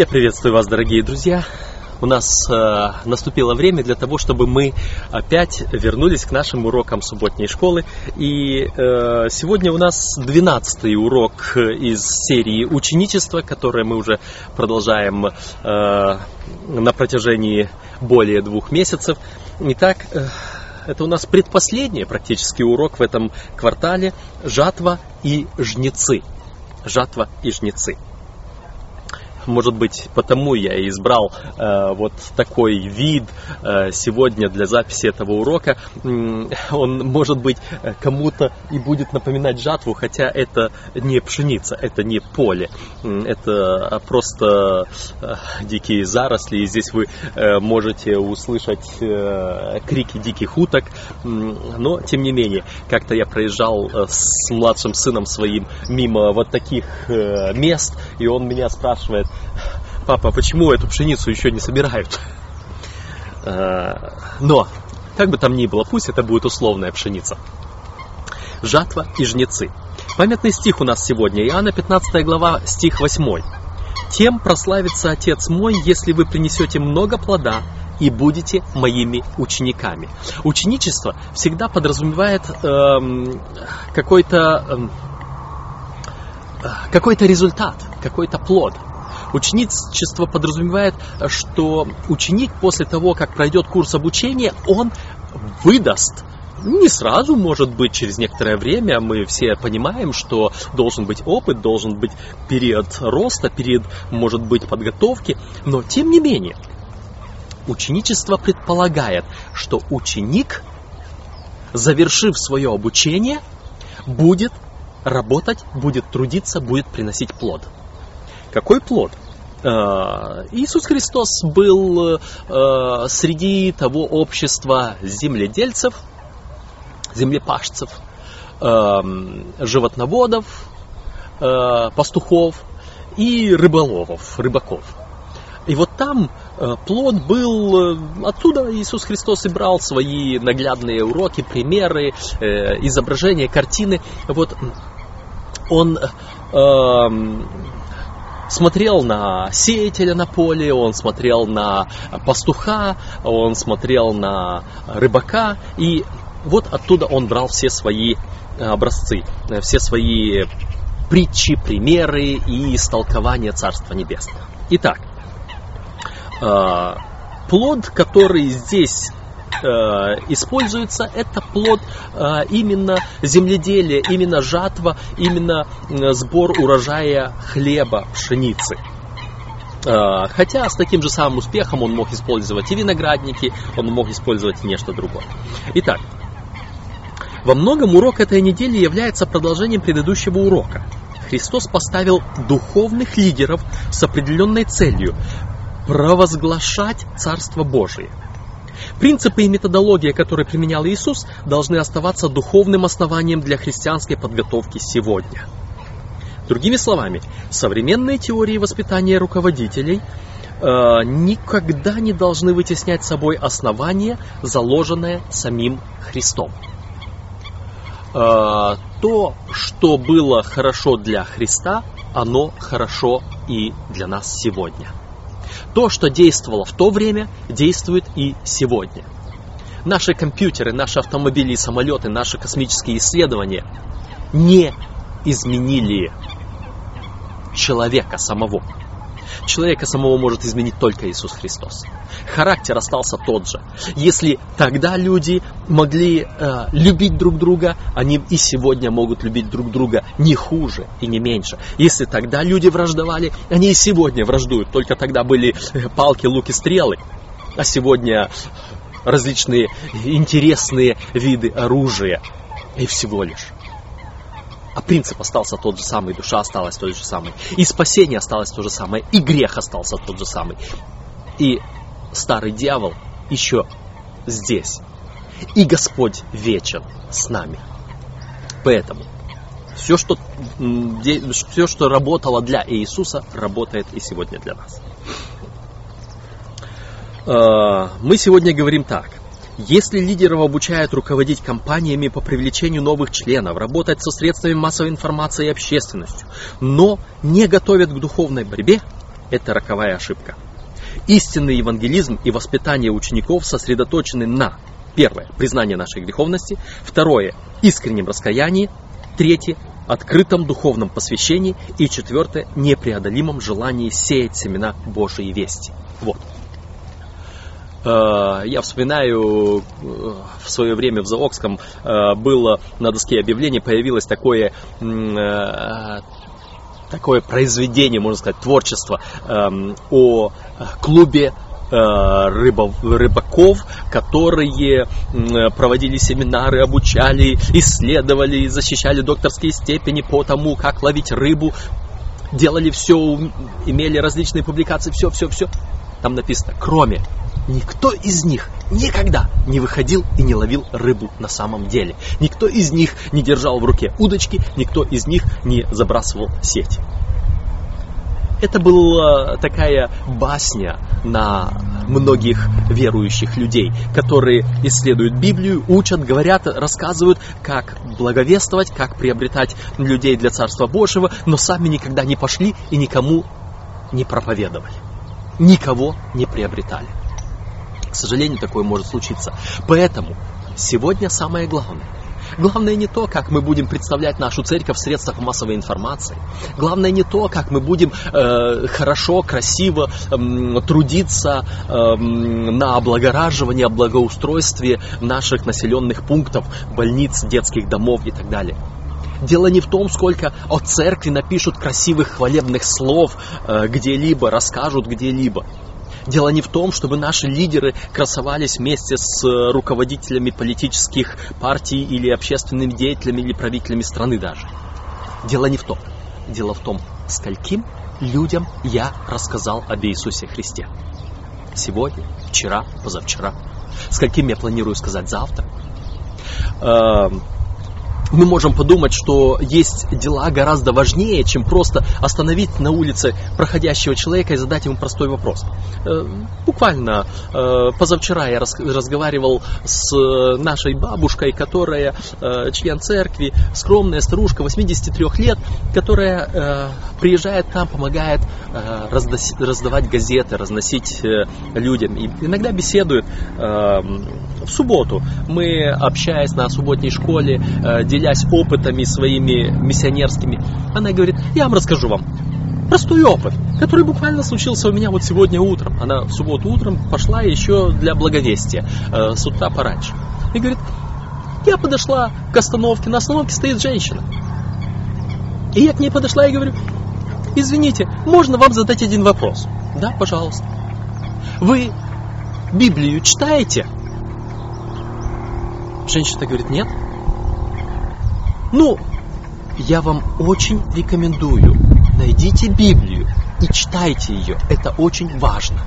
Я приветствую вас, дорогие друзья. У нас э, наступило время для того, чтобы мы опять вернулись к нашим урокам субботней школы. И э, сегодня у нас 12 урок из серии ученичества, которое мы уже продолжаем э, на протяжении более двух месяцев. Итак, э, это у нас предпоследний практически урок в этом квартале «Жатва и жнецы». Жатва и жнецы. Может быть, потому я и избрал э, вот такой вид э, сегодня для записи этого урока. Он, может быть, кому-то и будет напоминать жатву, хотя это не пшеница, это не поле. Это просто э, дикие заросли, и здесь вы э, можете услышать э, крики диких уток. Но, тем не менее, как-то я проезжал э, с младшим сыном своим мимо вот таких э, мест, и он меня спрашивает, папа, почему эту пшеницу еще не собирают? Э, но, как бы там ни было, пусть это будет условная пшеница. Жатва и жнецы. Памятный стих у нас сегодня, Иоанна 15 глава, стих 8. «Тем прославится Отец мой, если вы принесете много плода и будете моими учениками». Ученичество всегда подразумевает эм, какой-то эм, какой-то результат, какой-то плод – Ученичество подразумевает, что ученик после того, как пройдет курс обучения, он выдаст не сразу, может быть, через некоторое время мы все понимаем, что должен быть опыт, должен быть период роста, период, может быть, подготовки, но тем не менее, ученичество предполагает, что ученик, завершив свое обучение, будет работать, будет трудиться, будет приносить плод. Какой плод? А, Иисус Христос был а, среди того общества земледельцев, землепашцев, а, животноводов, пастухов и рыболовов, рыбаков. И вот там плод был, оттуда Иисус Христос и брал свои наглядные уроки, примеры, изображения, картины. Вот он смотрел на сеятеля на поле, он смотрел на пастуха, он смотрел на рыбака, и вот оттуда он брал все свои образцы, все свои притчи, примеры и истолкования Царства Небесного. Итак, э, плод, который здесь э, используется, это плод э, именно земледелия, именно жатва, именно сбор урожая хлеба, пшеницы. Э, хотя с таким же самым успехом он мог использовать и виноградники, он мог использовать и нечто другое. Итак, во многом урок этой недели является продолжением предыдущего урока. Христос поставил духовных лидеров с определенной целью провозглашать Царство Божие – Принципы и методология, которые применял Иисус, должны оставаться духовным основанием для христианской подготовки сегодня. Другими словами, современные теории воспитания руководителей э, никогда не должны вытеснять собой основание, заложенное самим Христом. Э, то, что было хорошо для Христа, оно хорошо и для нас сегодня. То, что действовало в то время, действует и сегодня. Наши компьютеры, наши автомобили и самолеты, наши космические исследования не изменили человека самого. Человека самого может изменить только Иисус Христос. Характер остался тот же. Если тогда люди могли э, любить друг друга, они и сегодня могут любить друг друга не хуже и не меньше. Если тогда люди враждовали, они и сегодня враждуют. Только тогда были э, палки, луки, стрелы. А сегодня различные интересные виды оружия. И всего лишь. А принцип остался тот же самый, душа осталась той же самой. И спасение осталось то же самое, и грех остался тот же самый. И старый дьявол еще здесь. И Господь вечен с нами. Поэтому все, что, все, что работало для Иисуса, работает и сегодня для нас. А, мы сегодня говорим так. Если лидеров обучают руководить компаниями по привлечению новых членов, работать со средствами массовой информации и общественностью, но не готовят к духовной борьбе, это роковая ошибка. Истинный евангелизм и воспитание учеников сосредоточены на Первое – признание нашей греховности. Второе – искреннем раскаянии. Третье – открытом духовном посвящении. И четвертое – непреодолимом желании сеять семена Божьей вести. Вот. Э, я вспоминаю, э, в свое время в Заокском э, было на доске объявлений, появилось такое такое произведение, можно сказать, творчество эм, о клубе рыбаков, которые проводили семинары, обучали, исследовали, защищали докторские степени по тому, как ловить рыбу, делали все, имели различные публикации, все, все, все. Там написано, кроме Никто из них никогда не выходил и не ловил рыбу на самом деле. Никто из них не держал в руке удочки, никто из них не забрасывал сеть. Это была такая басня на многих верующих людей, которые исследуют Библию, учат, говорят, рассказывают, как благовествовать, как приобретать людей для Царства Божьего, но сами никогда не пошли и никому не проповедовали. Никого не приобретали. К сожалению, такое может случиться. Поэтому сегодня самое главное. Главное не то, как мы будем представлять нашу церковь в средствах массовой информации. Главное не то, как мы будем э, хорошо, красиво э, трудиться э, на облагораживании, облагоустройстве наших населенных пунктов, больниц, детских домов и так далее. Дело не в том, сколько о церкви напишут красивых хвалебных слов э, где-либо, расскажут где-либо. Дело не в том, чтобы наши лидеры красовались вместе с э, руководителями политических партий или общественными деятелями или правителями страны даже. Дело не в том. Дело в том, скольким людям я рассказал об Иисусе Христе. Сегодня, вчера, позавчера. Скольким я планирую сказать завтра. Мы можем подумать, что есть дела гораздо важнее, чем просто остановить на улице проходящего человека и задать ему простой вопрос. Э, буквально э, позавчера я разговаривал с нашей бабушкой, которая э, член церкви, скромная старушка, 83 лет, которая приезжает к нам, помогает раздавать газеты, разносить людям. И иногда беседует в субботу. Мы, общаясь на субботней школе, делясь опытами своими миссионерскими, она говорит, я вам расскажу вам простой опыт, который буквально случился у меня вот сегодня утром. Она в субботу утром пошла еще для благовестия, э, с утра пораньше. И говорит, я подошла к остановке, на остановке стоит женщина. И я к ней подошла и говорю, извините, можно вам задать один вопрос? Да, пожалуйста. Вы Библию читаете? Женщина говорит, нет. Ну, я вам очень рекомендую, найдите Библию и читайте ее. Это очень важно.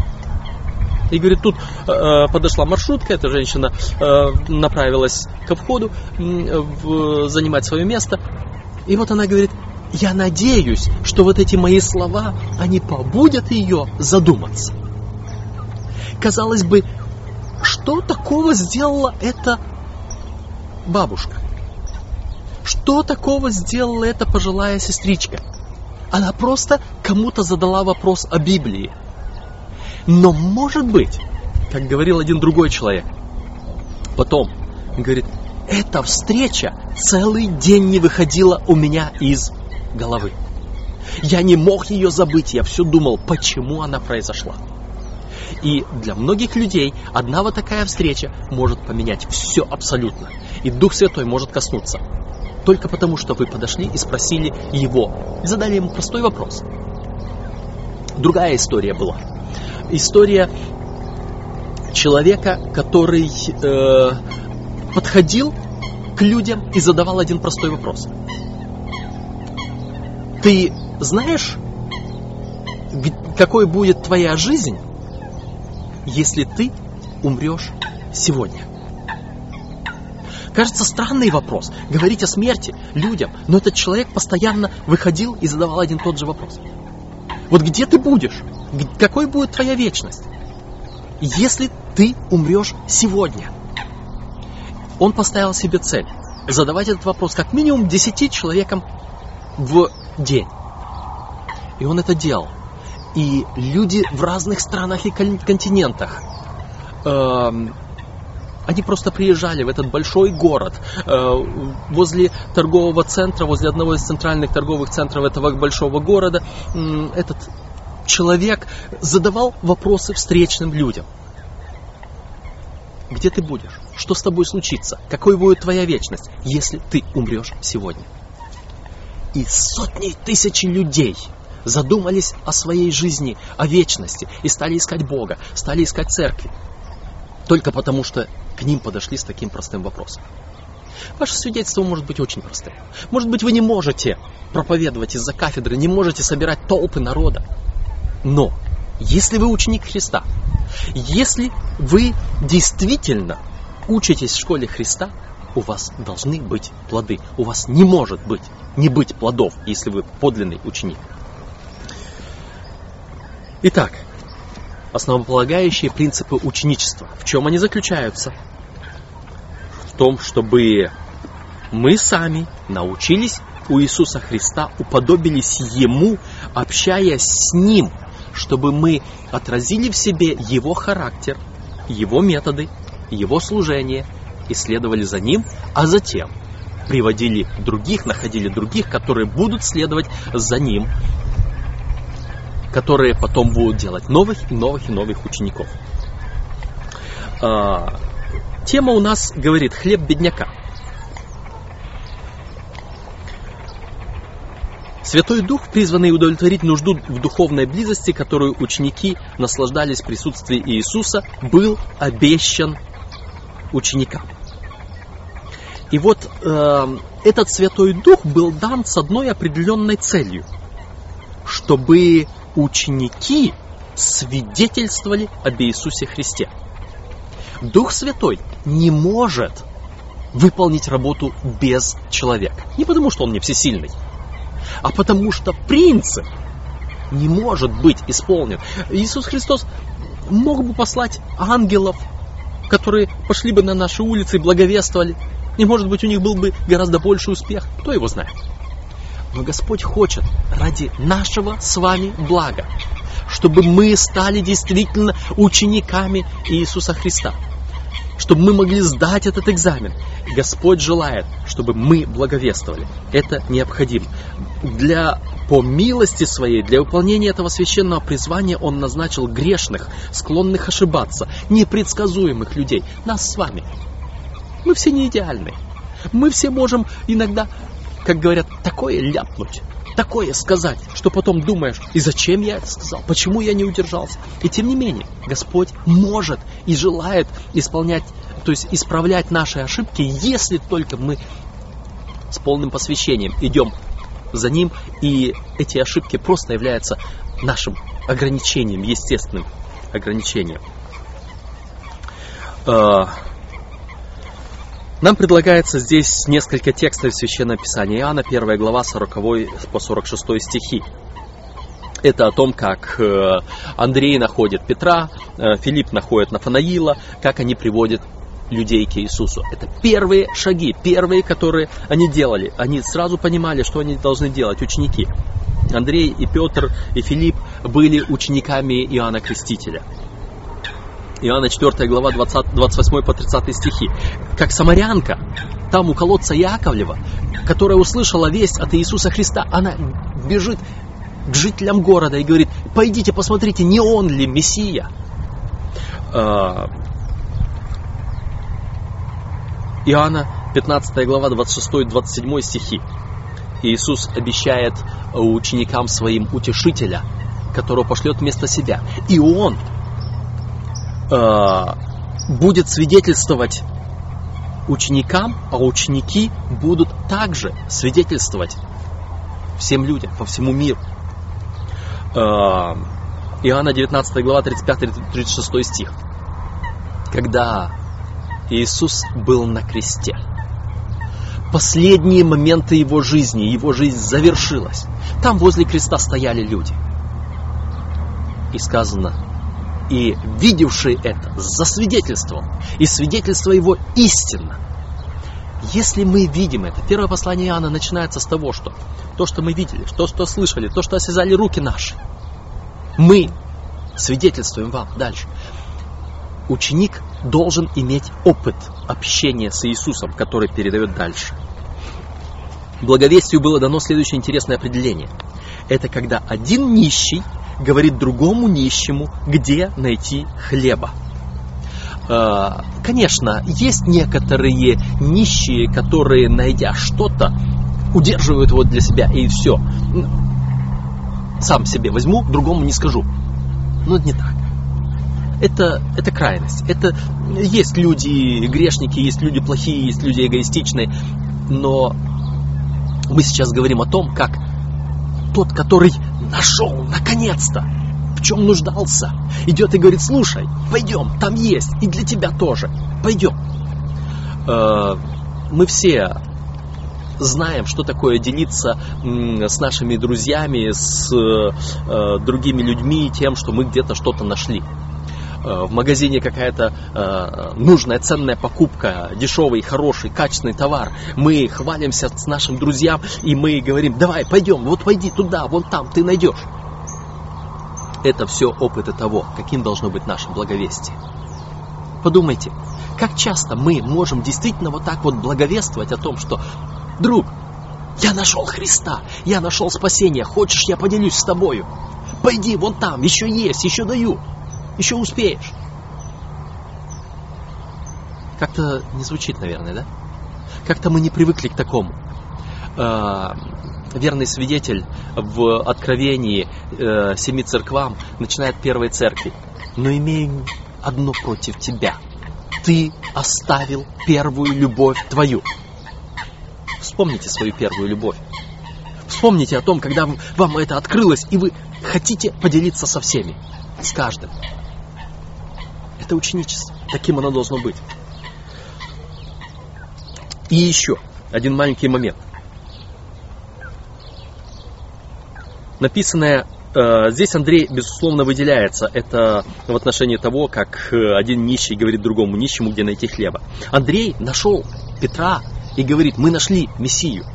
И говорит, тут э, подошла маршрутка, эта женщина э, направилась ко входу, э, в, занимать свое место. И вот она говорит, я надеюсь, что вот эти мои слова, они побудят ее задуматься. Казалось бы, что такого сделала эта бабушка? Что такого сделала эта пожилая сестричка? Она просто кому-то задала вопрос о Библии. Но может быть, как говорил один другой человек, потом, говорит, эта встреча целый день не выходила у меня из головы. Я не мог ее забыть, я все думал, почему она произошла. И для многих людей одна вот такая встреча может поменять все абсолютно. И Дух Святой может коснуться только потому, что вы подошли и спросили его, и задали ему простой вопрос. Другая история была. История человека, который э, подходил к людям и задавал один простой вопрос. Ты знаешь, какой будет твоя жизнь, если ты умрешь сегодня? Кажется странный вопрос. Говорить о смерти людям. Но этот человек постоянно выходил и задавал один тот же вопрос. Вот где ты будешь? Какой будет твоя вечность? Если ты умрешь сегодня. Он поставил себе цель задавать этот вопрос как минимум 10 человекам в день. И он это делал. И люди в разных странах и континентах эм, они просто приезжали в этот большой город, э, возле торгового центра, возле одного из центральных торговых центров этого большого города, этот человек задавал вопросы встречным людям. Где ты будешь? Что с тобой случится? Какой будет твоя вечность, если ты умрешь сегодня? И сотни тысяч людей задумались о своей жизни, о вечности и стали искать Бога, стали искать церкви. Только потому, что к ним подошли с таким простым вопросом. Ваше свидетельство может быть очень простым. Может быть, вы не можете проповедовать из-за кафедры, не можете собирать толпы народа. Но, если вы ученик Христа, если вы действительно учитесь в школе Христа, у вас должны быть плоды. У вас не может быть не быть плодов, если вы подлинный ученик. Итак, основополагающие принципы ученичества. В чем они заключаются? В том, чтобы мы сами научились у Иисуса Христа, уподобились Ему, общаясь с Ним, чтобы мы отразили в себе Его характер, Его методы, Его служение, исследовали за Ним, а затем приводили других, находили других, которые будут следовать за Ним которые потом будут делать новых и новых и новых учеников. А, тема у нас говорит хлеб бедняка. Святой Дух, призванный удовлетворить нужду в духовной близости, которую ученики наслаждались в присутствии Иисуса, был обещан ученикам. И вот э, этот Святой Дух был дан с одной определенной целью, чтобы ученики свидетельствовали об Иисусе Христе. Дух Святой не может выполнить работу без человека. Не потому, что он не всесильный, а потому что принцип не может быть исполнен. Иисус Христос мог бы послать ангелов, которые пошли бы на наши улицы и благовествовали. И может быть у них был бы гораздо больше успех. Кто его знает? Но Господь хочет ради нашего с вами блага, чтобы мы стали действительно учениками Иисуса Христа, чтобы мы могли сдать этот экзамен. Господь желает, чтобы мы благовествовали. Это необходимо. Для, по милости своей, для выполнения этого священного призвания Он назначил грешных, склонных ошибаться, непредсказуемых людей, нас с вами. Мы все не идеальны. Мы все можем иногда как говорят, такое ляпнуть, такое сказать, что потом думаешь, и зачем я это сказал, почему я не удержался. И тем не менее, Господь может и желает исполнять, то есть исправлять наши ошибки, если только мы с полным посвящением идем за Ним, и эти ошибки просто являются нашим ограничением, естественным ограничением. Нам предлагается здесь несколько текстов Священного Писания Иоанна, 1 глава 40 по 46 стихи. Это о том, как э, Андрей находит Петра, э, Филипп находит Нафанаила, как они приводят людей к Иисусу. Это первые шаги, первые, которые они делали. Они сразу понимали, что они должны делать, ученики. Андрей и Петр и Филипп были учениками Иоанна Крестителя. Иоанна 4 глава 20, 28 по 30 стихи. Как самарянка, там у колодца Яковлева, которая услышала весть от Иисуса Христа, она бежит к жителям города и говорит, пойдите посмотрите, не он ли Мессия. А, Иоанна 15 глава 26-27 стихи. Иисус обещает ученикам своим утешителя, которого пошлет вместо себя. И он будет свидетельствовать ученикам, а ученики будут также свидетельствовать всем людям, по всему миру. Э, Иоанна 19 глава 35-36 стих. Когда Иисус был на кресте, последние моменты его жизни, его жизнь завершилась. Там возле креста стояли люди. И сказано, и видевший это засвидетельствовал, и свидетельство его истинно. Если мы видим это, первое послание Иоанна начинается с того, что то, что мы видели, то, что слышали, то, что осязали руки наши, Мы свидетельствуем вам дальше. Ученик должен иметь опыт общения с Иисусом, который передает дальше. Благовестию было дано следующее интересное определение. Это когда один нищий говорит другому нищему, где найти хлеба. А, конечно, есть некоторые нищие, которые, найдя что-то, удерживают его для себя, и все. Сам себе возьму, другому не скажу. Но это не так. Это, это крайность. Это есть люди грешники, есть люди плохие, есть люди эгоистичные. Но мы сейчас говорим о том, как тот, который нашел, наконец-то, в чем нуждался, идет и говорит, слушай, пойдем, там есть, и для тебя тоже, пойдем. Э, мы все знаем, что такое делиться с нашими друзьями, с э, другими людьми тем, что мы где-то что-то нашли. Э, в магазине какая-то э, нужная, ценная покупка, дешевый, хороший, качественный товар. Мы хвалимся с нашим друзьям, и мы говорим, давай, пойдем, вот пойди туда, вон там, ты найдешь. Это все опыты того, каким должно быть наше благовестие. Подумайте, как часто мы можем действительно вот так вот благовествовать о том, что Друг, я нашел Христа, я нашел спасение, хочешь, я поделюсь с тобою? Пойди, вон там, еще есть, еще даю, еще успеешь. Как-то не звучит, наверное, да? Как-то мы не привыкли к такому. А, верный свидетель в откровении э, семи церквам начинает первой церкви. Но имею одно против тебя. Ты оставил первую любовь твою. Вспомните свою первую любовь. Вспомните о том, когда вам это открылось, и вы хотите поделиться со всеми, с каждым. Это ученичество. Таким оно должно быть. И еще один маленький момент. Написанное э, здесь Андрей, безусловно, выделяется. Это в отношении того, как э, один нищий говорит другому нищему, где найти хлеба. Андрей нашел Петра и говорит, мы нашли Мессию.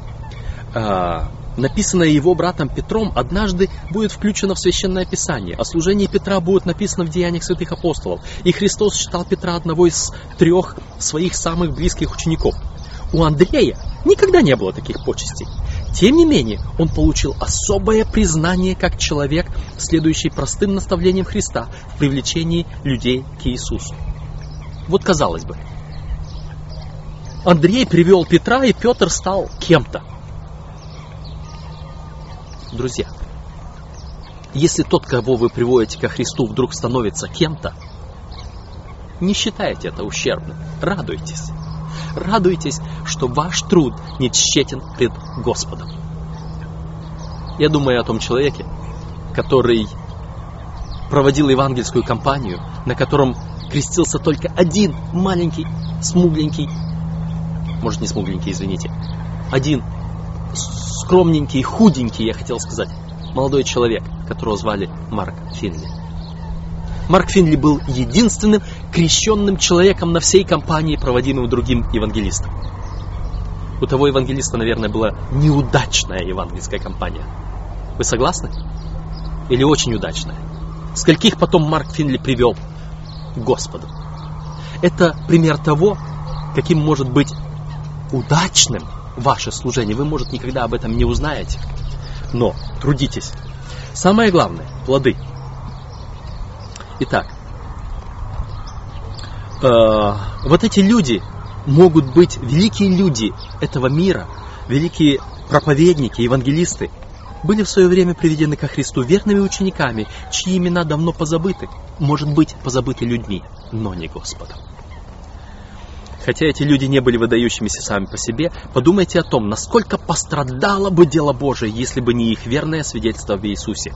А, написанное его братом Петром однажды будет включено в Священное Писание. О служении Петра будет написано в Деяниях Святых Апостолов. И Христос считал Петра одного из трех своих самых близких учеников. У Андрея никогда не было таких почестей. Тем не менее, он получил особое признание как человек, следующий простым наставлениям Христа в привлечении людей к Иисусу. Вот казалось бы, Андрей привел Петра, и Петр стал кем-то. Друзья, если тот, кого вы приводите ко Христу, вдруг становится кем-то, не считайте это ущербным. Радуйтесь. Радуйтесь, что ваш труд не тщетен пред Господом. Я думаю о том человеке, который проводил евангельскую кампанию, на котором крестился только один маленький, смугленький может не смугленький, извините, один скромненький, худенький, я хотел сказать, молодой человек, которого звали Марк Финли. Марк Финли был единственным крещенным человеком на всей компании, проводимым другим евангелистом. У того евангелиста, наверное, была неудачная евангельская кампания. Вы согласны? Или очень удачная? Скольких потом Марк Финли привел к Господу? Это пример того, каким может быть удачным ваше служение. Вы, может, никогда об этом не узнаете, но трудитесь. Самое главное – плоды. Итак, э, вот эти люди могут быть великие люди этого мира, великие проповедники, евангелисты, были в свое время приведены ко Христу верными учениками, чьи имена давно позабыты, может быть, позабыты людьми, но не Господом. Хотя эти люди не были выдающимися сами по себе, подумайте о том, насколько пострадало бы дело Божие, если бы не их верное свидетельство в Иисусе.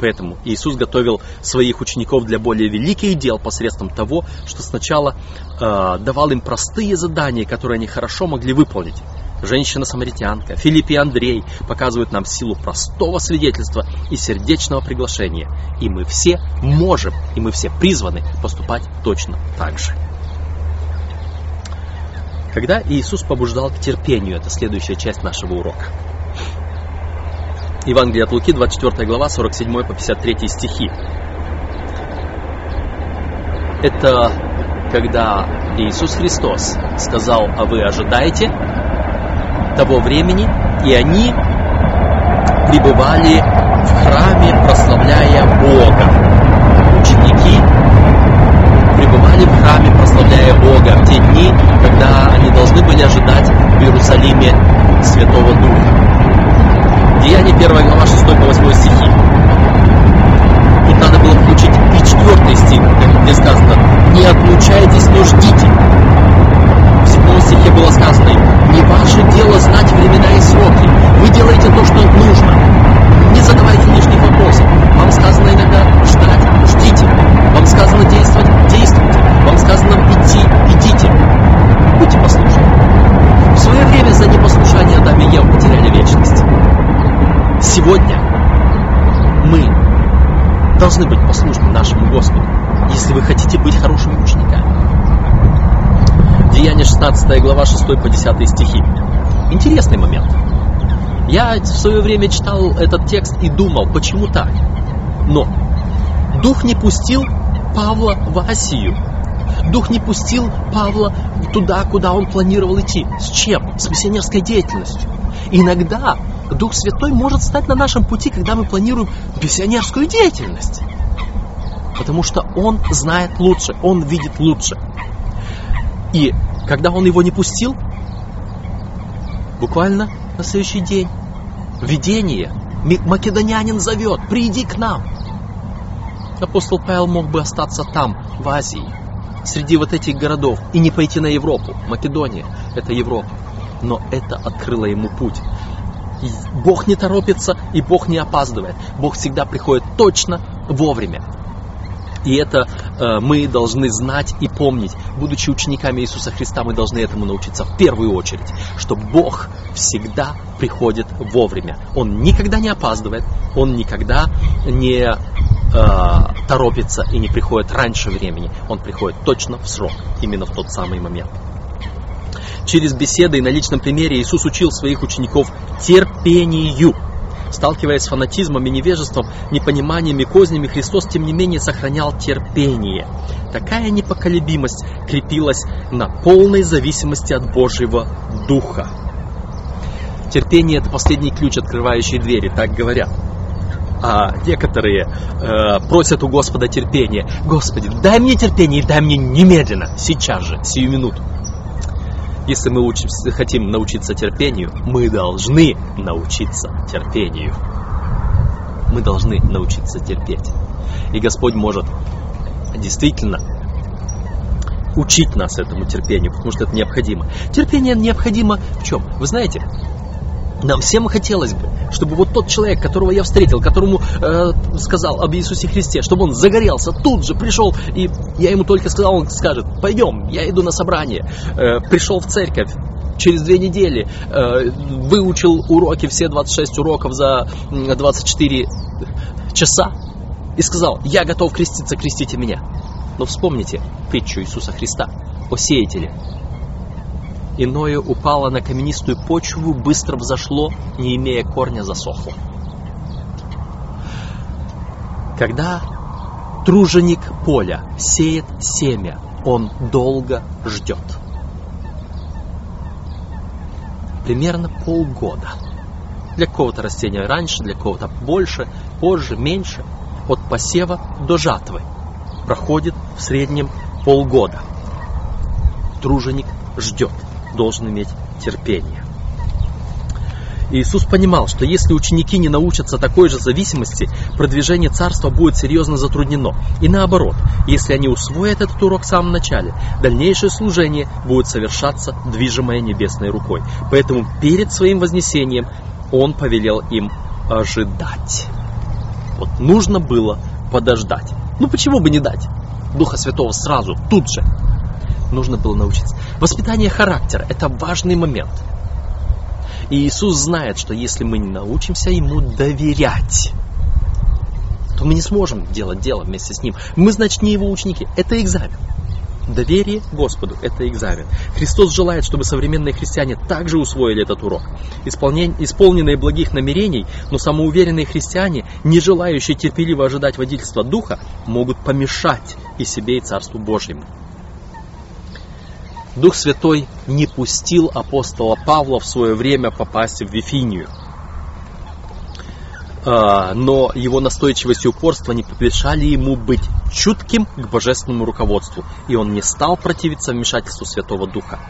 Поэтому Иисус готовил своих учеников для более великих дел посредством того, что сначала э, давал им простые задания, которые они хорошо могли выполнить. Женщина-самаритянка, Филипп и Андрей показывают нам силу простого свидетельства и сердечного приглашения. И мы все можем, и мы все призваны поступать точно так же. Когда Иисус побуждал к терпению, это следующая часть нашего урока. Евангелие от Луки, 24 глава, 47 по 53 стихи. Это когда Иисус Христос сказал, а вы ожидаете того времени, и они пребывали в храме, прославляя Бога. Ученики пребывали в храме, прославляя Бога в те дни, когда должны были ожидать в Иерусалиме Святого Духа. Деяние 1 глава 6 по 8 стихи. Тут надо было включить и четвертый стих, где сказано «Не отлучайтесь, но ждите». В седьмом стихе было сказано «Не ваше дело знать времена и сроки. Вы делаете то, что нужно. Не задавайте лишних вопросов. Вам сказано иногда ждать, ждите. Вам сказано действовать, действуйте. Вам сказано идти, идите. Будьте послушны. В свое время за непослушание Адам и Ева потеряли вечность. Сегодня мы должны быть послушны нашему Господу, если вы хотите быть хорошими учениками. Деяние 16 глава 6 по 10 стихи. Интересный момент. Я в свое время читал этот текст и думал, почему так. Но Дух не пустил Павла в Асию. Дух не пустил Павла туда, куда он планировал идти. С чем? С миссионерской деятельностью. Иногда Дух Святой может стать на нашем пути, когда мы планируем миссионерскую деятельность. Потому что Он знает лучше, Он видит лучше. И когда Он его не пустил, буквально на следующий день, видение, македонянин зовет, приди к нам. Апостол Павел мог бы остаться там, в Азии, среди вот этих городов, и не пойти на Европу. Македония – это Европа. Но это открыло ему путь. Бог не торопится, и Бог не опаздывает. Бог всегда приходит точно вовремя. И это э, мы должны знать и помнить. Будучи учениками Иисуса Христа, мы должны этому научиться в первую очередь, что Бог всегда приходит вовремя. Он никогда не опаздывает, Он никогда не э, торопится и не приходит раньше времени. Он приходит точно в срок, именно в тот самый момент. Через беседы и на личном примере Иисус учил своих учеников терпению. Сталкиваясь с фанатизмом и невежеством, непониманием и кознями, Христос, тем не менее, сохранял терпение. Такая непоколебимость крепилась на полной зависимости от Божьего Духа. Терпение – это последний ключ, открывающий двери, так говорят. А некоторые э, просят у Господа терпения. Господи, дай мне терпение и дай мне немедленно, сейчас же, сию минуту. Если мы учимся, хотим научиться терпению, мы должны научиться терпению. Мы должны научиться терпеть. И Господь может действительно учить нас этому терпению, потому что это необходимо. Терпение необходимо в чем? Вы знаете, нам всем хотелось бы, чтобы вот тот человек, которого я встретил, которому э, сказал об Иисусе Христе, чтобы он загорелся, тут же пришел, и я ему только сказал, он скажет, пойдем, я иду на собрание, э, пришел в церковь, через две недели э, выучил уроки, все 26 уроков за 24 часа, и сказал, я готов креститься, крестите меня. Но вспомните притчу Иисуса Христа о сеятеле, Иное упало на каменистую почву, быстро взошло, не имея корня, засохло. Когда труженик поля сеет семя, он долго ждет. Примерно полгода. Для какого-то растения раньше, для какого-то больше, позже, меньше. От посева до жатвы проходит в среднем полгода. Труженик ждет должен иметь терпение. Иисус понимал, что если ученики не научатся такой же зависимости, продвижение царства будет серьезно затруднено. И наоборот, если они усвоят этот урок в самом начале, дальнейшее служение будет совершаться движимое небесной рукой. Поэтому перед своим вознесением Он повелел им ожидать. Вот нужно было подождать. Ну почему бы не дать? Духа Святого сразу, тут же нужно было научиться. Воспитание характера – это важный момент. И Иисус знает, что если мы не научимся Ему доверять, то мы не сможем делать дело вместе с Ним. Мы, значит, не Его ученики. Это экзамен. Доверие Господу – это экзамен. Христос желает, чтобы современные христиане также усвоили этот урок. Исполненные благих намерений, но самоуверенные христиане, не желающие терпеливо ожидать водительства Духа, могут помешать и себе, и Царству Божьему. Дух Святой не пустил апостола Павла в свое время попасть в Вифинию – а, но его настойчивость и упорство не помешали ему быть чутким к божественному руководству, и он не стал противиться вмешательству Святого Духа.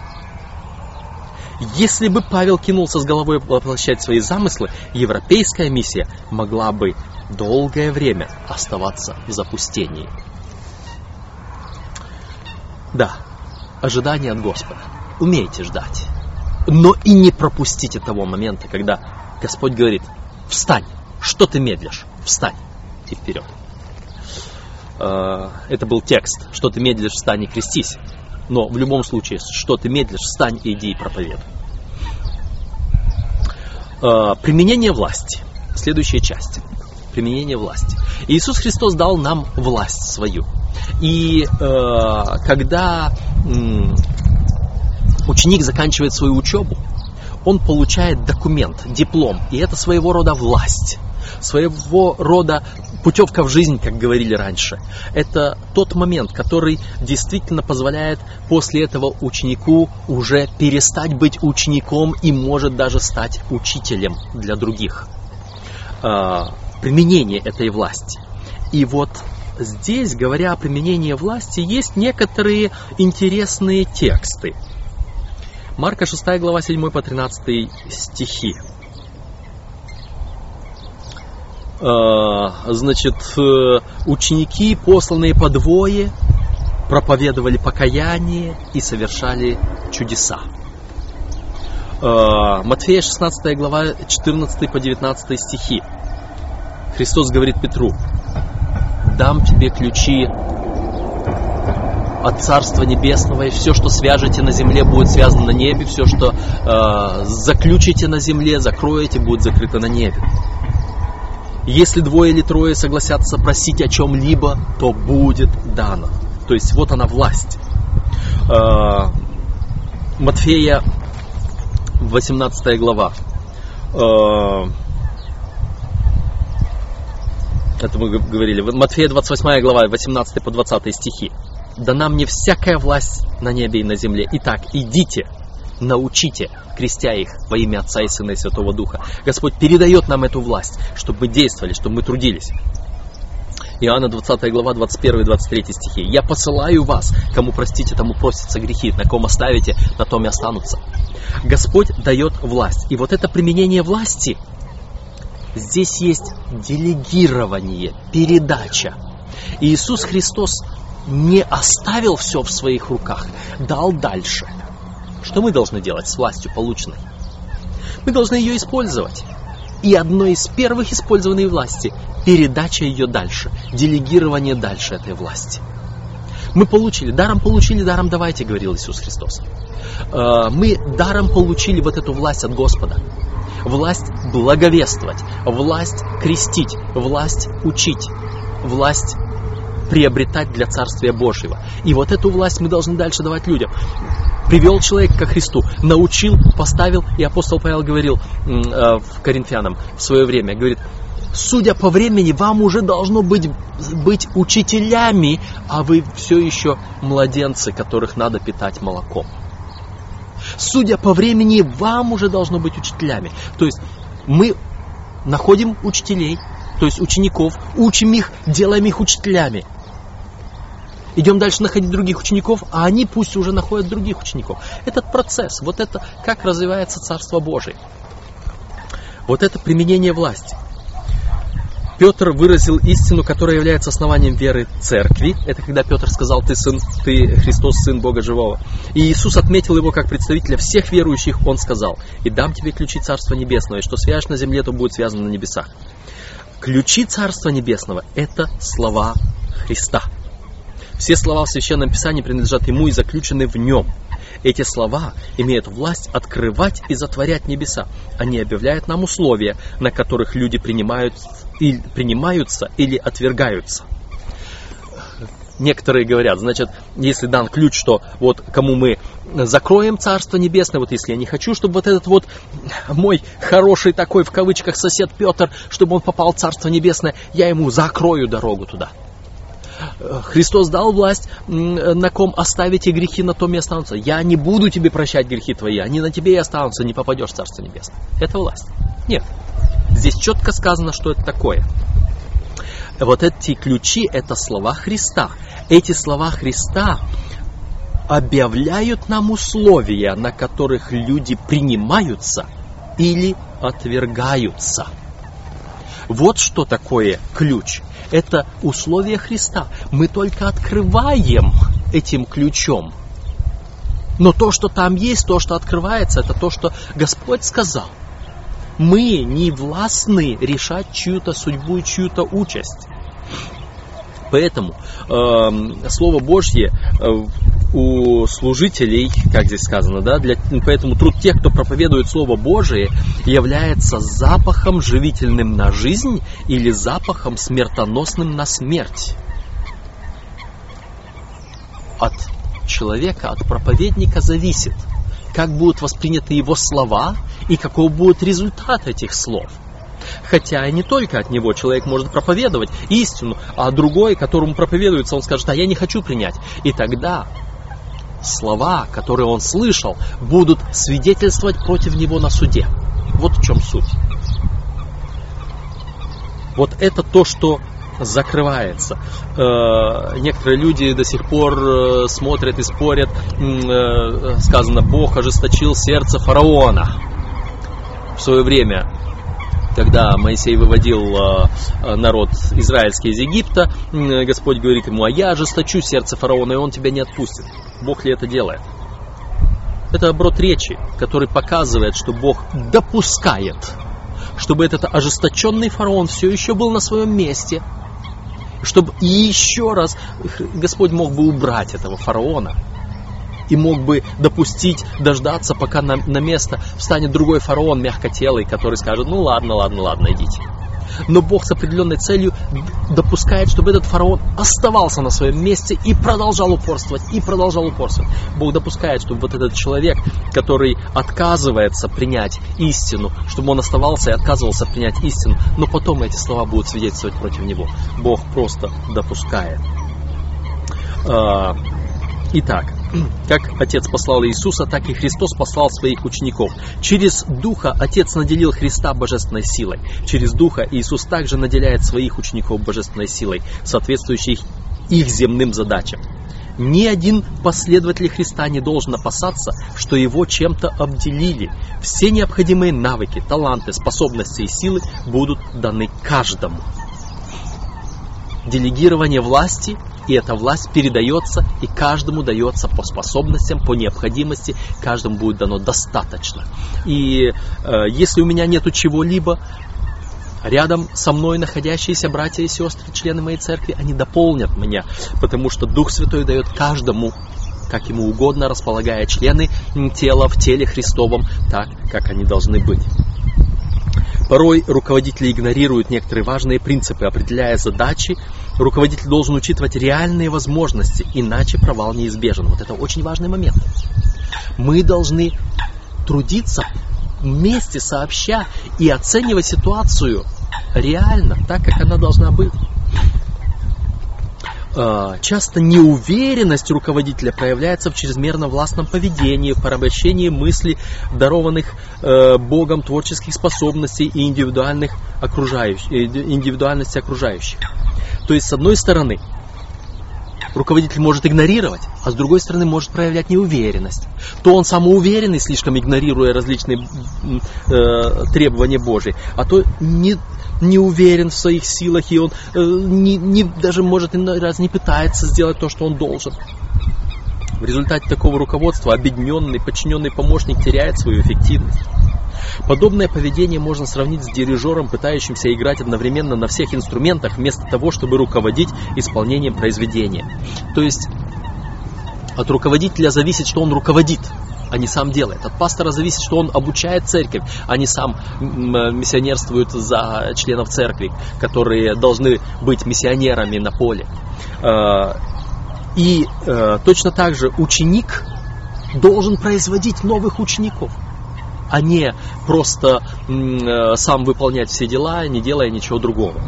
Если бы Павел кинулся с головой воплощать свои замыслы, европейская миссия могла бы долгое время оставаться в запустении. Да, ожидание от Господа. Умейте ждать. Но и не пропустите того момента, когда Господь говорит, встань, что ты медлишь? Встань и вперед. А, это был текст. Что ты медлишь, встань и крестись. Но в любом случае, что ты медлишь, встань и иди и проповедуй. А, применение власти. Следующая часть. Применение власти. Иисус Христос дал нам власть свою. И э, когда э, ученик заканчивает свою учебу, он получает документ, диплом, и это своего рода власть своего рода путевка в жизнь, как говорили раньше. Это тот момент, который действительно позволяет после этого ученику уже перестать быть учеником и может даже стать учителем для других. А, применение этой власти. И вот здесь, говоря о применении власти, есть некоторые интересные тексты. Марка 6 глава 7 по 13 стихи. А, значит, э, ученики, посланные по двое, проповедовали покаяние и совершали чудеса. А, Матфея 16 глава 14 по 19 стихи. Христос говорит Петру, дам тебе ключи от Царства Небесного, и все, что свяжете на земле, будет связано на небе, все, что э, заключите на земле, закроете, будет закрыто на небе. Если двое или трое согласятся просить о чем-либо, то будет дано. То есть вот она власть. А, Матфея 18 глава. А, это мы говорили. Матфея 28 глава, 18 по 20 стихи. Да нам не всякая власть на небе и на земле. Итак, идите, научите, крестя их во имя Отца и Сына и Святого Духа. Господь передает нам эту власть, чтобы мы действовали, чтобы мы трудились. Иоанна 20 глава 21 и 23 стихи. «Я посылаю вас, кому простите, тому простятся грехи, на ком оставите, на том и останутся». Господь дает власть. И вот это применение власти, здесь есть делегирование, передача. Иисус Христос не оставил все в своих руках, дал дальше – что мы должны делать с властью полученной? Мы должны ее использовать. И одно из первых использованной власти – передача ее дальше, делегирование дальше этой власти. Мы получили, даром получили, даром давайте, говорил Иисус Христос. Э, мы даром получили вот эту власть от Господа. Власть благовествовать, власть крестить, власть учить, власть приобретать для Царствия Божьего. И вот эту власть мы должны дальше давать людям привел человека ко Христу, научил, поставил, и апостол Павел говорил э, в Коринфянам в свое время, говорит, судя по времени, вам уже должно быть, быть учителями, а вы все еще младенцы, которых надо питать молоком. Судя по времени, вам уже должно быть учителями. То есть мы находим учителей, то есть учеников, учим их, делаем их учителями идем дальше находить других учеников, а они пусть уже находят других учеников. Этот процесс, вот это как развивается Царство Божие. Вот это применение власти. Петр выразил истину, которая является основанием веры церкви. Это когда Петр сказал, ты сын, ты Христос, сын Бога живого. И Иисус отметил его как представителя всех верующих. Он сказал, и дам тебе ключи Царства Небесного, и что свяжешь на земле, то будет связано на небесах. Ключи Царства Небесного – это слова Христа. Все слова в Священном Писании принадлежат Ему и заключены в Нем. Эти слова имеют власть открывать и затворять небеса. Они объявляют нам условия, на которых люди принимают, или, принимаются или отвергаются. некоторые говорят, значит, если дан ключ, что вот кому мы закроем Царство Небесное, вот если я не хочу, чтобы вот этот вот мой хороший такой в кавычках сосед Петр, чтобы он попал в Царство Небесное, я ему закрою дорогу туда. Христос дал власть, на ком оставите грехи, на том и останутся. Я не буду тебе прощать грехи твои, они на тебе и останутся, не попадешь в Царство Небесное. Это власть. Нет. Здесь четко сказано, что это такое. Вот эти ключи – это слова Христа. Эти слова Христа объявляют нам условия, на которых люди принимаются или отвергаются. Вот что такое ключ. Это условия Христа. Мы только открываем этим ключом. Но то, что там есть, то, что открывается, это то, что Господь сказал. Мы не властны решать чью-то судьбу и чью-то участь. Поэтому э, Слово Божье э, у служителей, как здесь сказано, да, для, поэтому труд тех, кто проповедует Слово Божие, является запахом живительным на жизнь или запахом смертоносным на смерть. От человека, от проповедника зависит, как будут восприняты его слова и каков будет результат этих слов – Хотя и не только от него человек может проповедовать истину, а другой, которому проповедуется, он скажет, а я не хочу принять. И тогда слова, которые он слышал, будут свидетельствовать против него на суде. Вот в чем суть. Вот это то, что закрывается. Э, некоторые люди до сих пор э, смотрят и спорят. Э, сказано, Бог ожесточил сердце фараона. В свое время когда Моисей выводил народ израильский из Египта, Господь говорит ему, а я ожесточу сердце фараона, и он тебя не отпустит. Бог ли это делает? Это оборот речи, который показывает, что Бог допускает, чтобы этот ожесточенный фараон все еще был на своем месте, чтобы еще раз Господь мог бы убрать этого фараона, и мог бы допустить, дождаться, пока на, на место встанет другой фараон мягкотелый, который скажет, ну ладно, ладно, ладно, идите. Но Бог с определенной целью допускает, чтобы этот фараон оставался на своем месте и продолжал упорствовать, и продолжал упорствовать. Бог допускает, чтобы вот этот человек, который отказывается принять истину, чтобы он оставался и отказывался принять истину, но потом эти слова будут свидетельствовать против него. Бог просто допускает. А, итак, как Отец послал Иисуса, так и Христос послал своих учеников. Через Духа Отец наделил Христа божественной силой. Через Духа Иисус также наделяет своих учеников божественной силой, соответствующей их земным задачам. Ни один последователь Христа не должен опасаться, что его чем-то обделили. Все необходимые навыки, таланты, способности и силы будут даны каждому. Делегирование власти и эта власть передается, и каждому дается по способностям, по необходимости, каждому будет дано достаточно. И э, если у меня нету чего-либо, рядом со мной находящиеся братья и сестры, члены моей церкви, они дополнят меня, потому что Дух Святой дает каждому как ему угодно, располагая члены тела в теле Христовом так, как они должны быть. Порой руководители игнорируют некоторые важные принципы, определяя задачи. Руководитель должен учитывать реальные возможности, иначе провал неизбежен. Вот это очень важный момент. Мы должны трудиться вместе, сообща и оценивать ситуацию реально, так, как она должна быть. А, часто неуверенность руководителя проявляется в чрезмерно властном поведении, в порабощении мыслей, дарованных э, Богом творческих способностей и индивидуальных окружающих, э, индивидуальности окружающих. То есть, с одной стороны, руководитель может игнорировать, а с другой стороны может проявлять неуверенность. То он самоуверенный, слишком игнорируя различные э, требования Божьи, а то не, не уверен в своих силах, и он э, не, не, даже может иной раз не пытается сделать то, что он должен. В результате такого руководства объединенный, подчиненный помощник теряет свою эффективность. Подобное поведение можно сравнить с дирижером, пытающимся играть одновременно на всех инструментах, вместо того, чтобы руководить исполнением произведения. То есть от руководителя зависит, что он руководит, а не сам делает. От пастора зависит, что он обучает церковь, а не сам миссионерствует за членов церкви, которые должны быть миссионерами на поле. А, И э, точно так же ученик должен производить новых учеников, а не просто э, сам выполнять все дела, не делая ничего другого.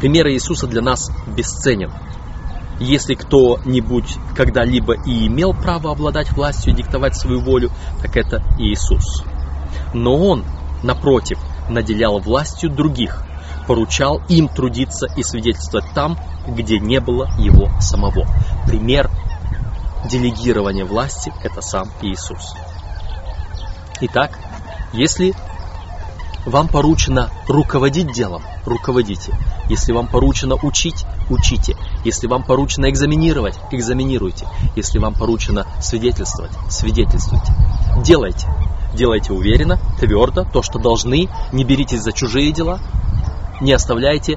Пример Иисуса для нас бесценен. Если кто-нибудь когда-либо и имел право обладать властью и диктовать свою волю, так это Иисус. Но Он, напротив, наделял властью других, поручал им трудиться и свидетельствовать там, где не было Его самого. Пример делегирования власти – это сам Иисус. Итак, если вам поручено руководить делом, руководите. Если вам поручено учить, учите. Если вам поручено экзаменировать, экзаменируйте. Если вам поручено свидетельствовать, свидетельствуйте. Делайте. Делайте уверенно, твердо, то, что должны. Не беритесь за чужие дела. Не оставляйте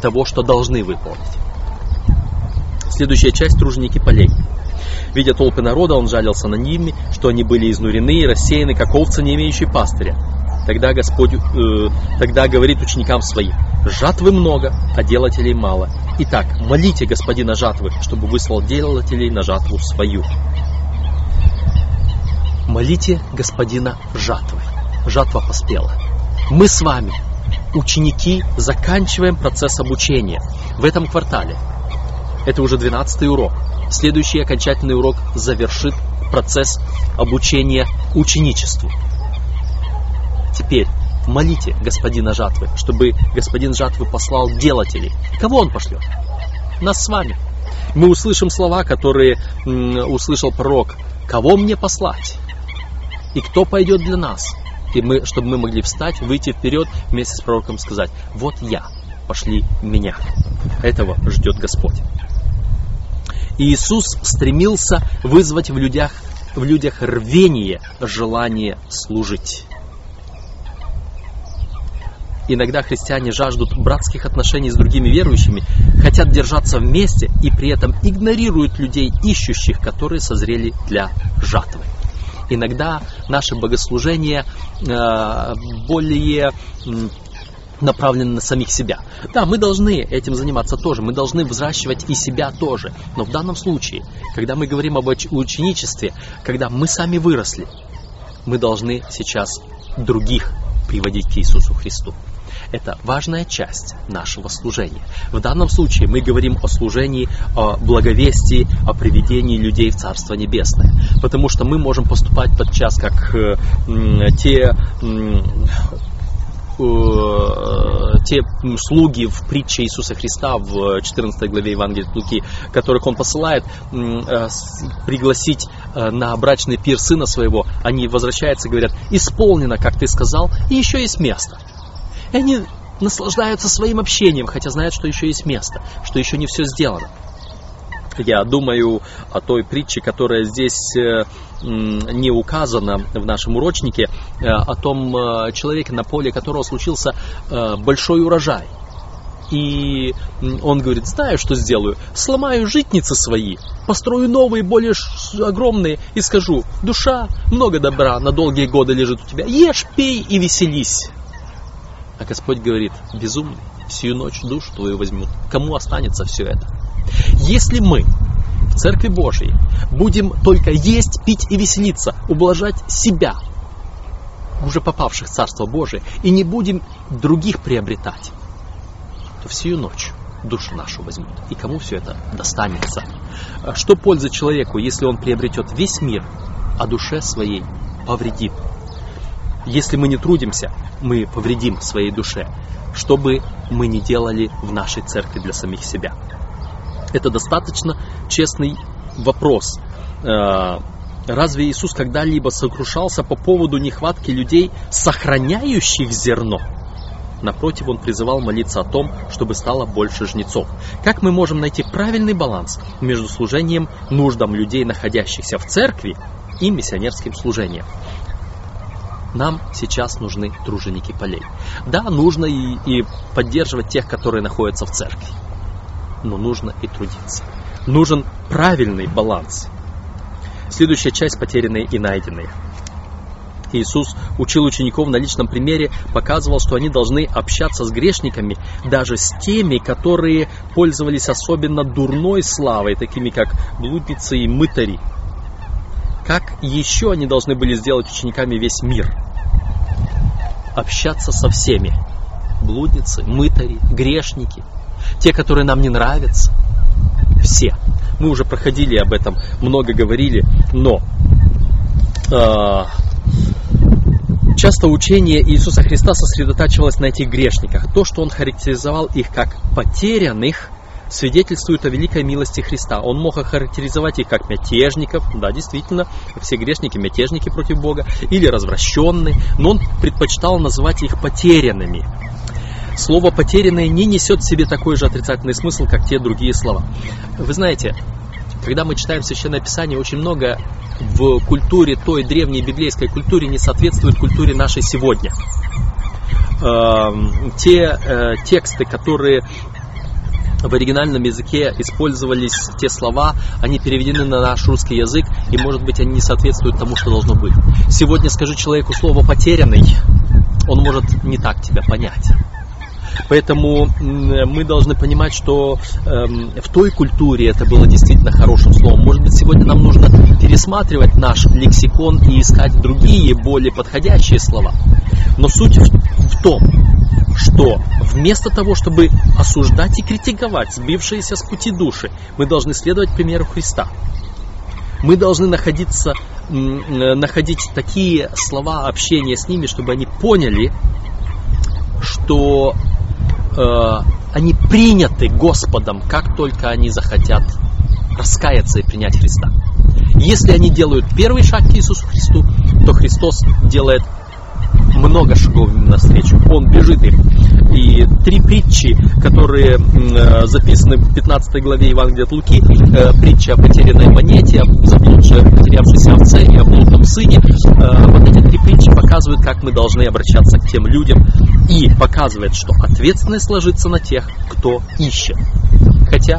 того, что должны выполнить. Следующая часть – труженики полей. Видя толпы народа, он жалился на ними, что они были изнурены и рассеяны, как овцы, не имеющие пастыря. Тогда Господь э, тогда говорит ученикам своим, жатвы много, а делателей мало. Итак, молите Господина жатвы, чтобы выслал делателей на жатву свою. Молите Господина жатвы. Жатва поспела. Мы с вами, ученики, заканчиваем процесс обучения в этом квартале. Это уже 12 урок. Следующий окончательный урок завершит процесс обучения ученичеству. Теперь молите господина жатвы, чтобы господин жатвы послал делателей. Кого он пошлет? Нас с вами. Мы услышим слова, которые услышал пророк. Кого мне послать? И кто пойдет для нас? И мы, чтобы мы могли встать, выйти вперед вместе с пророком сказать, вот я, пошли меня. Этого ждет Господь. И Иисус стремился вызвать в людях, в людях рвение, желание служить. Иногда христиане жаждут братских отношений с другими верующими, хотят держаться вместе и при этом игнорируют людей, ищущих, которые созрели для жатвы. Иногда наше богослужение э, более направлены на самих себя. Да, мы должны этим заниматься тоже, мы должны взращивать и себя тоже. Но в данном случае, когда мы говорим об ученичестве, когда мы сами выросли, мы должны сейчас других приводить к Иисусу Христу. Это важная часть нашего служения. В данном случае мы говорим о служении, о благовестии, о приведении людей в Царство Небесное. Потому что мы можем поступать подчас как э, те Э, те слуги в притче Иисуса Христа в 14 главе Евангелия Луки, которых он посылает э, пригласить на брачный пир сына своего, они возвращаются и говорят, исполнено, как ты сказал, и еще есть место. Они наслаждаются своим общением, хотя знают, что еще есть место, что еще не все сделано. Я думаю о той притче, которая здесь э, не указана в нашем урочнике, э, о том э, человеке, на поле которого случился большой урожай. И он говорит, знаю, что сделаю. Сломаю житницы свои, построю новые, более огромные, и скажу, душа, много добра на долгие годы лежит у тебя. Ешь, пей и веселись. А Господь говорит, безумный, всю ночь душу твою возьмут. Кому останется все это? Если мы в Церкви Божьей будем только есть, пить и веселиться, ублажать себя, уже попавших в Царство Божие, и не будем других приобретать, то всю ночь душу нашу возьмут. И кому все это достанется? Что польза человеку, если он приобретет весь мир, а душе своей повредит? Если мы не трудимся, мы повредим своей душе, что бы мы ни делали в нашей церкви для самих себя. Это достаточно честный вопрос. Э, разве Иисус когда-либо сокрушался по поводу нехватки людей, сохраняющих зерно? Напротив, он призывал молиться о том, чтобы стало больше жнецов. Как мы можем найти правильный баланс между служением нуждам людей, находящихся в церкви, и миссионерским служением? Нам сейчас нужны труженики полей. Да, нужно и, и поддерживать тех, которые находятся в церкви но нужно и трудиться. Нужен правильный баланс. Следующая часть – потерянные и найденные. Иисус учил учеников на личном примере, показывал, что они должны общаться с грешниками, даже с теми, которые пользовались особенно дурной славой, такими как блудницы и мытари. Как еще они должны были сделать учениками весь мир? Общаться со всеми. Блудницы, мытари, грешники, те, которые нам не нравятся. Все. Мы уже проходили об этом, много говорили, но э, часто учение Иисуса Христа сосредотачивалось на этих грешниках. То, что Он характеризовал их как потерянных, свидетельствует о великой милости Христа. Он мог охарактеризовать их как мятежников, да, действительно, все грешники мятежники против Бога, или развращенные, но он предпочитал называть их потерянными. Слово «потерянное» не несет в себе такой же отрицательный смысл, как те другие слова. Вы знаете, когда мы читаем Священное Писание, очень много в культуре, той древней библейской культуре не соответствует культуре нашей сегодня. Эм, те э, тексты, которые в оригинальном языке использовались те слова, они переведены на наш русский язык, и может быть они не соответствуют тому, что должно быть. Сегодня скажу человеку слово «потерянный», он может не так тебя понять. Поэтому мы должны понимать, что эм, в той культуре это было действительно хорошим словом. Может быть, сегодня нам нужно пересматривать наш лексикон и искать другие, более подходящие слова. Но суть в том, что вместо того, чтобы осуждать и критиковать сбившиеся с пути души, мы должны следовать примеру Христа. Мы должны находиться, находить такие слова общения с ними, чтобы они поняли, что э, они приняты Господом, как только они захотят раскаяться и принять Христа. Если они делают первый шаг к Иисусу Христу, то Христос делает много шагов им навстречу. Он бежит им. И три притчи, которые э, записаны в 15 главе Евангелия от Луки, э, притча о потерянной монете, о заблудшей, потерявшейся овце и о блудном сыне, э, показывают, как мы должны обращаться к тем людям и показывает, что ответственность ложится на тех, кто ищет. Хотя,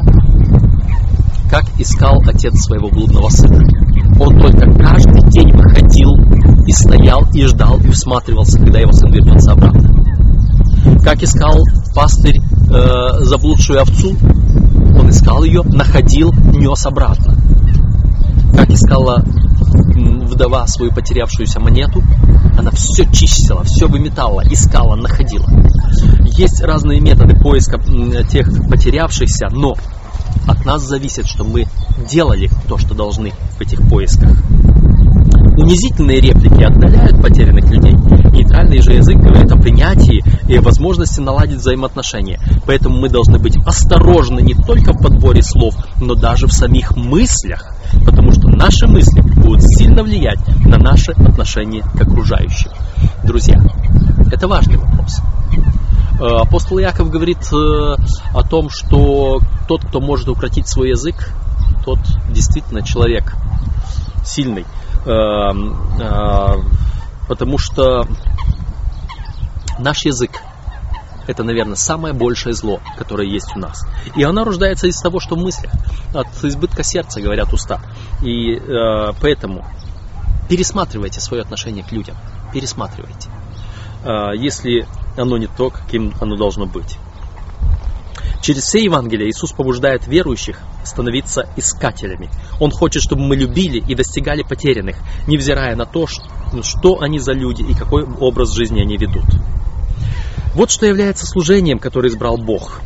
как искал отец своего блудного сына. Он только каждый день выходил и стоял и ждал и всматривался, когда его сын вернется обратно. Как искал пастырь э, заблудшую овцу, он искал ее, находил, нес обратно. Как искала вдова свою потерявшуюся монету, она все чистила, все выметала, искала, находила. Есть разные методы поиска тех потерявшихся, но от нас зависит, что мы делали то, что должны в этих поисках. Унизительные реплики отдаляют потерянных людей. Нейтральный же язык говорит о принятии и возможности наладить взаимоотношения. Поэтому мы должны быть осторожны не только в подборе слов, но даже в самих мыслях. Потому что наши мысли будут сильно влиять на наши отношения к окружающим. Друзья, это важный вопрос. Э, апостол Яков говорит э, о том, что тот, кто может укротить свой язык, тот действительно человек сильный. Э, потому что наш язык это, наверное, самое большее зло, которое есть у нас. И оно рождается из того, что в мыслях. От избытка сердца, говорят уста. И э, поэтому пересматривайте свое отношение к людям. Пересматривайте. Э, если оно не то, каким оно должно быть. Через все Евангелия Иисус побуждает верующих становиться искателями. Он хочет, чтобы мы любили и достигали потерянных, невзирая на то, что они за люди и какой образ жизни они ведут. Вот что является служением, которое избрал Бог.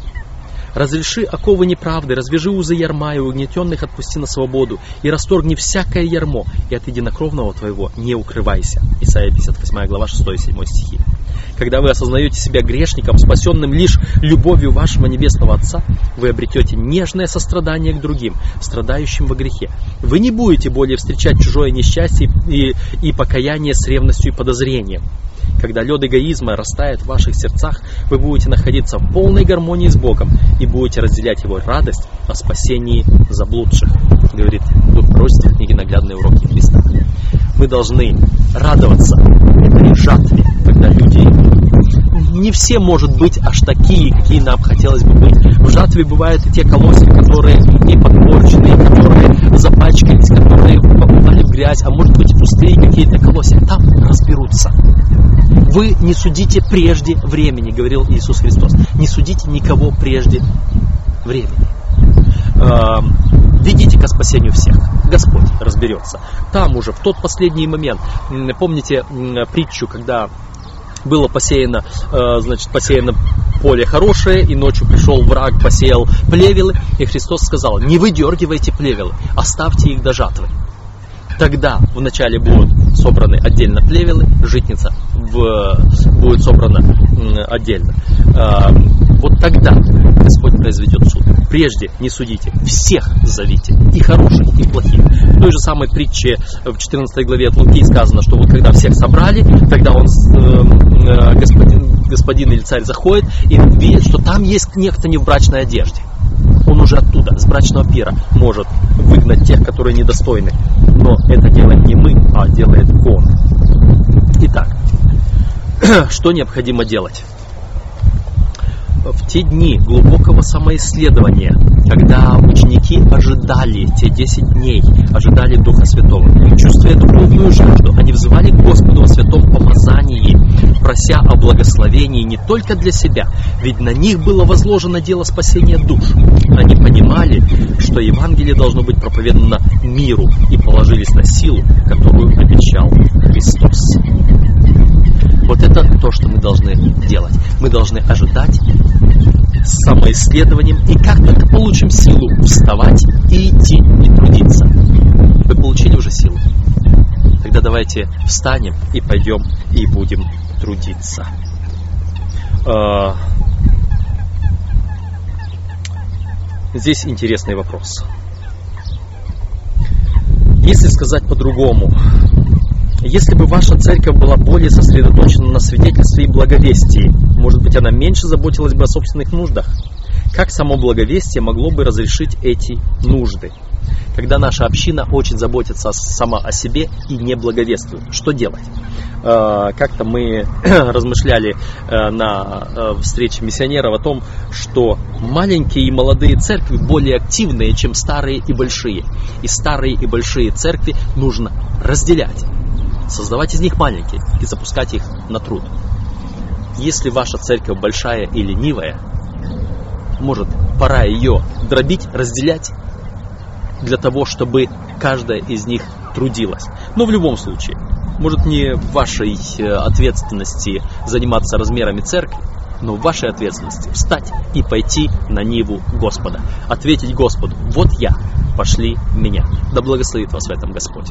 Разреши оковы неправды, развяжи узы ярма, и угнетенных отпусти на свободу, и расторгни всякое ярмо, и от единокровного твоего не укрывайся. Исайя 58 глава 6 и 7 стихи. Когда вы осознаете себя грешником, спасенным лишь любовью вашего Небесного Отца, вы обретете нежное сострадание к другим, страдающим во грехе. Вы не будете более встречать чужое несчастье и, и покаяние с ревностью и подозрением. Когда лед эгоизма растает в ваших сердцах, вы будете находиться в полной гармонии с Богом и будете разделять Его радость о спасении заблудших, говорит Дух пророчества в книге «Наглядные уроки Христа». Мы должны радоваться этой жатве, когда люди не все, может быть, аж такие, какие нам хотелось бы быть. В жатве бывают и те колосья, которые и подпорчены, которые запачкались, которые попали в грязь, а может быть пустые какие-то колосья. Там разберутся. Вы не судите прежде времени, говорил Иисус Христос. Не судите никого прежде времени. Эм, ведите ко спасению всех. Господь разберется. Там уже, в тот последний момент, помните притчу, когда было посеяно, э, значит, посеяно поле хорошее, и ночью пришел враг, посеял плевелы, и Христос сказал, не выдергивайте плевелы, оставьте их до жатвы. Тогда вначале будут собраны отдельно плевелы, житница в, будет собрана отдельно. Вот тогда Господь произведет суд. Прежде не судите, всех зовите, и хороших, и плохих. В той же самой притче в 14 главе от Луки сказано, что вот когда всех собрали, тогда он, э, господин, господин или царь заходит и видит, что там есть некто не в брачной одежде он уже оттуда, с брачного пира, может выгнать тех, которые недостойны. Но это делаем не мы, а делает он. Итак, что необходимо делать? В те дни глубокого самоисследования, когда ученики ожидали те 10 дней, ожидали Духа Святого, чувствуя духовную жажду, они взывали к Господу о святом помазании, прося о благословении не только для себя, ведь на них было возложено дело спасения душ. Они понимали, что Евангелие должно быть проповедано миру и положились на силу, которую обещал Христос. Вот это то, что мы должны делать. Мы должны ожидать самоисследованием и как-то получим силу вставать и идти, и трудиться. Вы получили уже силу? Тогда давайте встанем и пойдем и будем трудиться. А, здесь интересный вопрос. Если сказать по-другому, если бы ваша церковь была более сосредоточена на свидетельстве и благовестии, может быть, она меньше заботилась бы о собственных нуждах? Как само благовестие могло бы разрешить эти нужды? Когда наша община очень заботится сама о себе и не благовествует, что делать? А, как-то мы размышляли э, на э, встрече миссионеров о том, что маленькие и молодые церкви более активные, чем старые и большие. И старые и большие церкви нужно разделять создавать из них маленькие и запускать их на труд. Если ваша церковь большая и ленивая, может, пора ее дробить, разделять, для того, чтобы каждая из них трудилась. Но в любом случае, может не в вашей э, ответственности заниматься размерами церкви, но в вашей ответственности встать и пойти на Ниву Господа. Ответить Господу, вот я, пошли меня. Да благословит вас в этом Господь.